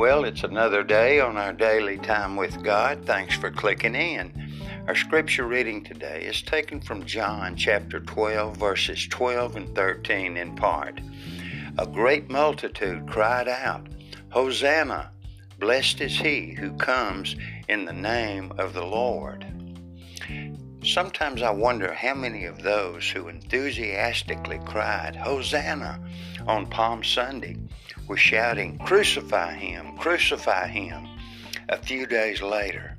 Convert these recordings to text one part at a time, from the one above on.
Well, it's another day on our daily time with God. Thanks for clicking in. Our scripture reading today is taken from John chapter 12, verses 12 and 13 in part. A great multitude cried out, Hosanna! Blessed is he who comes in the name of the Lord. Sometimes I wonder how many of those who enthusiastically cried, Hosanna, on Palm Sunday were shouting, Crucify him, crucify him, a few days later.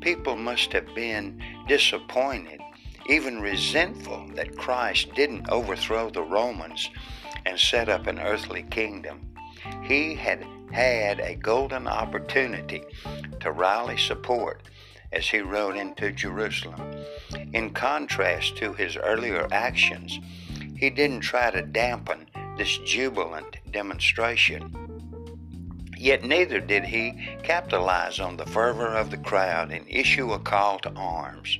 People must have been disappointed, even resentful, that Christ didn't overthrow the Romans and set up an earthly kingdom. He had had a golden opportunity to rally support as he rode into Jerusalem. In contrast to his earlier actions, he didn't try to dampen this jubilant demonstration. Yet neither did he capitalize on the fervor of the crowd and issue a call to arms.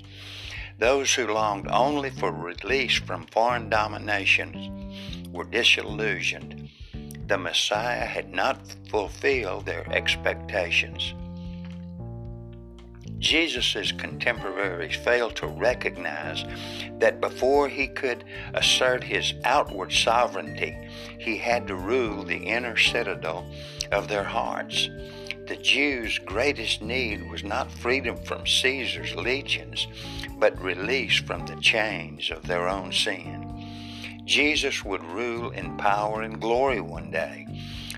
Those who longed only for release from foreign dominations were disillusioned. The Messiah had not fulfilled their expectations. Jesus' contemporaries failed to recognize that before he could assert his outward sovereignty, he had to rule the inner citadel of their hearts. The Jews' greatest need was not freedom from Caesar's legions, but release from the chains of their own sin. Jesus would rule in power and glory one day,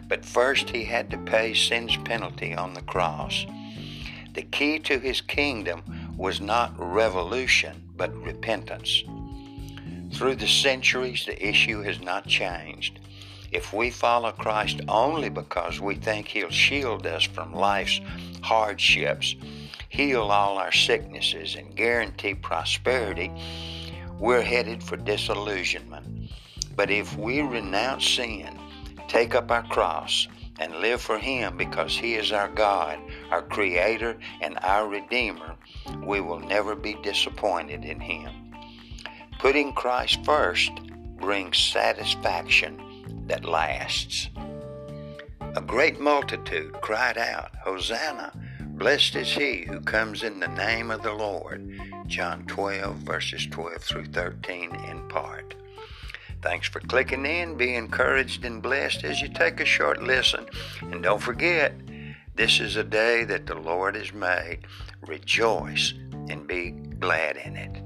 but first he had to pay sin's penalty on the cross. The key to his kingdom was not revolution, but repentance. Through the centuries, the issue has not changed. If we follow Christ only because we think He'll shield us from life's hardships, heal all our sicknesses, and guarantee prosperity, we're headed for disillusionment. But if we renounce sin, take up our cross, and live for Him because He is our God, our Creator, and our Redeemer, we will never be disappointed in Him. Putting Christ first brings satisfaction that lasts. A great multitude cried out, Hosanna! Blessed is he who comes in the name of the Lord. John 12, verses 12 through 13 in part. Thanks for clicking in. Be encouraged and blessed as you take a short listen. And don't forget, this is a day that the Lord has made. Rejoice and be glad in it.